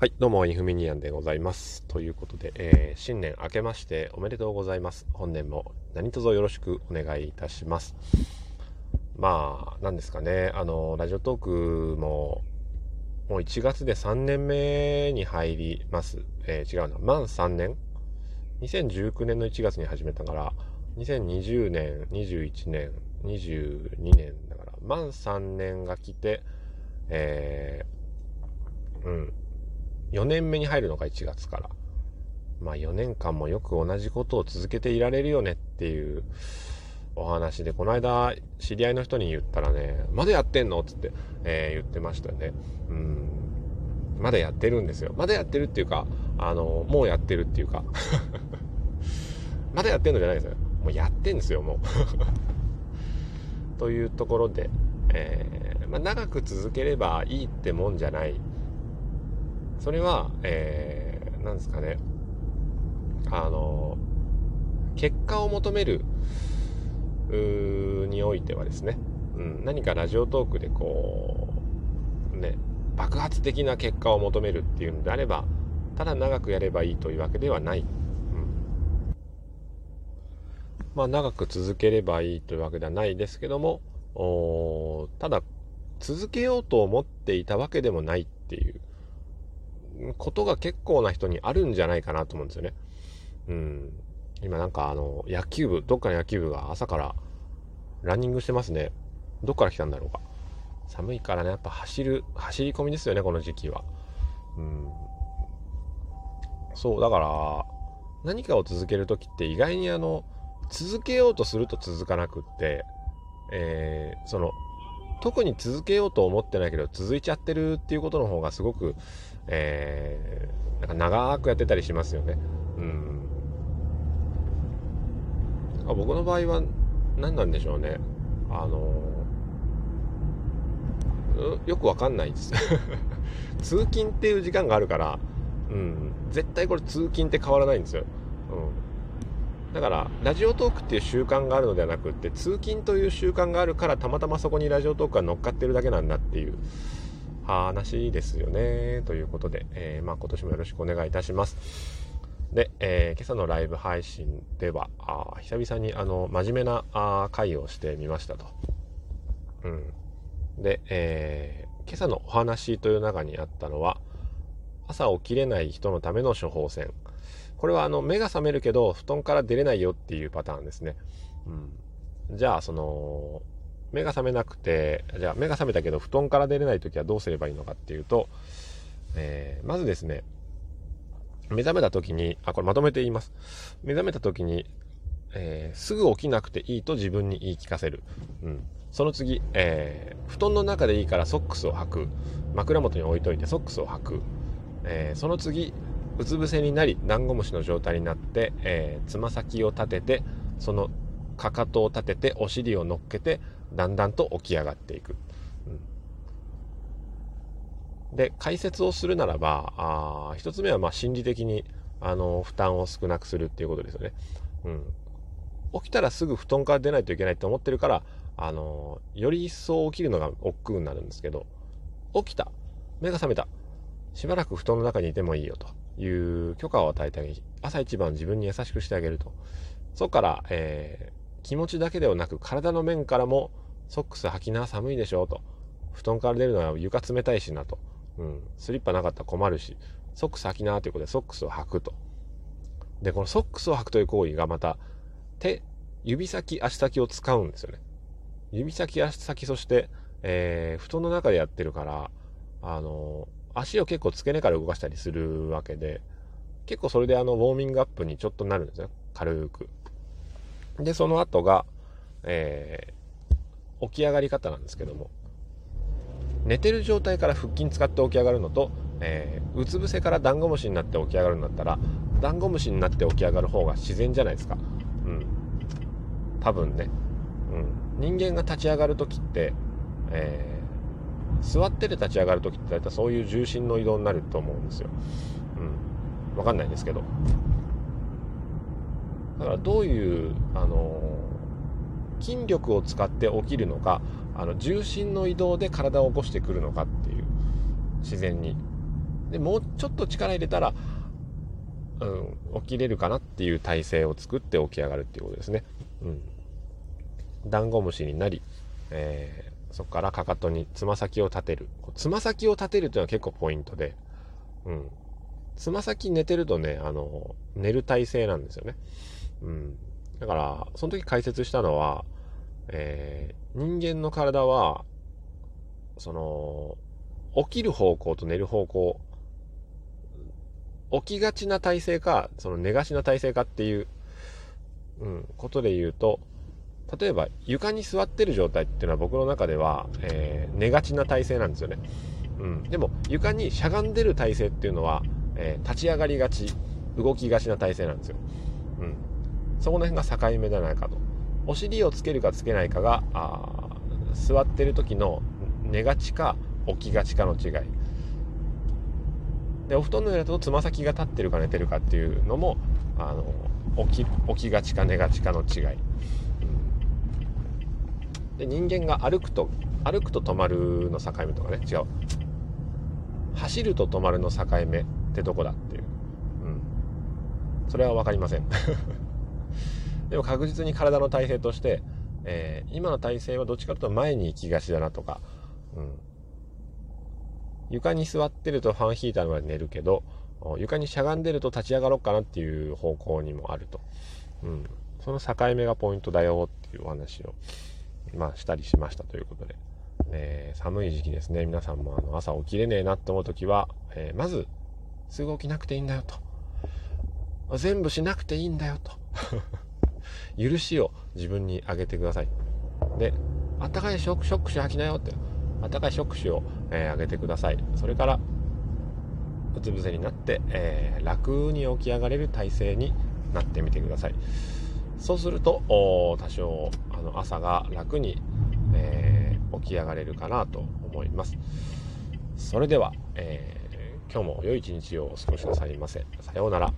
はい、どうも、インフミニアンでございます。ということで、えー、新年明けましておめでとうございます。本年も何卒よろしくお願いいたします。まあ、なんですかね、あの、ラジオトークも、もう1月で3年目に入ります。えー、違うな、満3年 ?2019 年の1月に始めたから、2020年、21年、22年だから、満3年が来て、えー、うん、4年目に入るのが1月から。まあ4年間もよく同じことを続けていられるよねっていうお話で、この間知り合いの人に言ったらね、まだやってんの？つって、えー、言ってましたよね。うん。まだやってるんですよ。まだやってるっていうか、あの、もうやってるっていうか。まだやってんのじゃないですよ。もうやってんですよ、もう。というところで、えー、まあ、長く続ければいいってもんじゃないそれは、えー、なんですかね、あの、結果を求める、においてはですね、うん、何かラジオトークでこう、ね、爆発的な結果を求めるっていうのであれば、ただ長くやればいいというわけではない。うん、まあ、長く続ければいいというわけではないですけども、ただ、続けようと思っていたわけでもないっていう、ことが結構な人にあるんじゃないかなと思うんですよね。うん。今なんかあの、野球部、どっかの野球部が朝からランニングしてますね。どっから来たんだろうか。寒いからね、やっぱ走る、走り込みですよね、この時期は。うん。そう、だから、何かを続ける時って意外にあの、続けようとすると続かなくって、えー、その、特に続けようと思ってないけど続いちゃってるっていうことの方がすごく、えー、なんか長くやってたりしますよね。うん。あ僕の場合は何なんでしょうね。あのよくわかんないです。通勤っていう時間があるから、うん、絶対これ通勤って変わらないんですよ。うんだからラジオトークっていう習慣があるのではなくって通勤という習慣があるからたまたまそこにラジオトークが乗っかってるだけなんだっていう話ですよねということで、えー、まあ、今年もよろしくお願いいたします。で、えー、今朝のライブ配信ではあ久々にあの真面目なあ会をしてみましたと、うん、で、えー、今朝のお話という中にあったのは朝起きれない人のための処方箋。これはあの目が覚めるけど布団から出れないよっていうパターンですね。うん、じゃあその目が覚めなくてじゃあ目が覚めたけど布団から出れない時はどうすればいいのかっていうと、えー、まずですね目覚めた時にあこれまとめて言います。目覚めた時に、えー、すぐ起きなくていいと自分に言い聞かせる、うん、その次、えー、布団の中でいいからソックスを履く。枕元に置いといてソックスを履く、えーその次うつ伏せになりダンゴムシの状態になってえー、つま先を立ててそのかかとを立ててお尻を乗っけてだんだんと起き上がっていく、うん、で解説をするならばあ1つ目はま心理的にあの負担を少なくするっていうことですよね、うん、起きたらすぐ布団から出ないといけないと思ってるからあのより一層起きるのが億劫になるんですけど起きた。目が覚めた。しばらく布団の中にいてもいいよと。いう許可を与えてあげ朝一番自分に優しくしてあげると。そこから、えー、気持ちだけではなく体の面からもソックス履きな寒いでしょと。布団から出るのは床冷たいしなと、うん、スリッパなかったら困るし。ソックス履きなということでソックスを履くと。でこのソックスを履くという行為がまた手指先足先を使うんですよね。指先足先そして、えー、布団の中でやってるからあの足を結構付け根から動かしたりするわけで、結構それであの、ウォーミングアップにちょっとなるんですよ。軽く。で、その後が、えー、起き上がり方なんですけども、寝てる状態から腹筋使って起き上がるのと、えー、うつ伏せからダンゴムシになって起き上がるんだったら、ダンゴムシになって起き上がる方が自然じゃないですか。うん。多分ね。うん。人間が立ち上がる時って、えー座ってで立ち上がる時って大体そういう重心の移動になると思うんですよ。うん。わかんないんですけど。だからどういう、あの筋力を使って起きるのか、あの重心の移動で体を起こしてくるのかっていう自然にでもうちょっと力入れたら、うん、起きれるかなっていう体勢を作って起き上がるっていうことですね。うん、ダンゴムシになり、えー、そこからかかとにつま先を立てる。つま先を立てるというのは結構ポイントで、うん、つま先寝てるとねあの寝る体勢なんですよね。うん、だからその時解説したのは、えー、人間の体はその起きる方向と寝る方向起きがちな体勢かその寝がちな体勢かっていう、うん、ことで言うと例えば床に座ってる状態っていうのは僕の中では、えー、寝がちな体勢なんですよね、うん、でも床にしゃがんでる体勢っていうのは、えー、立ち上がりがち動きがちな体勢なんですよ、うん、そこの辺が境目じゃないかと。お尻をつけるかつけないかがあ座ってる時の寝がちか起きがちかの違い。でお布団の上だとつま先が立ってるか寝てるかっていうのもあの起き起きがちか寝がちかの違い、で人間が歩くと歩くと止まるの境目とかね。違う。走ると止まるの境目ってどこだっていう、うん、それは分かりません。でも確実に体の体勢として、えー、今の体勢はどっちかというと前に行きがちだなとか、うん、床に座ってるとファンヒーターの上で寝るけど床にしゃがんでると立ち上がろうかなっていう方向にもあると、うん、その境目がポイントだよっていうお話を、まあ、したりしましたということで、えー、寒い時期ですね。皆さんもあの朝起きれねえなって思う時は、えー、まずすぐ起きなくていいんだよと。全部しなくていいんだよと。許しを自分にあげてください。であったかいショックショック吐きなよって。あったかいショックを、えー、あげてください。それからうつ伏せになって、えー、楽に起き上がれる体勢になってみてください。そうすると多少あの朝が楽に、えー、起き上がれるかなと思います。それでは、えー、今日も良い一日をお過ごしくださいませ。さようなら。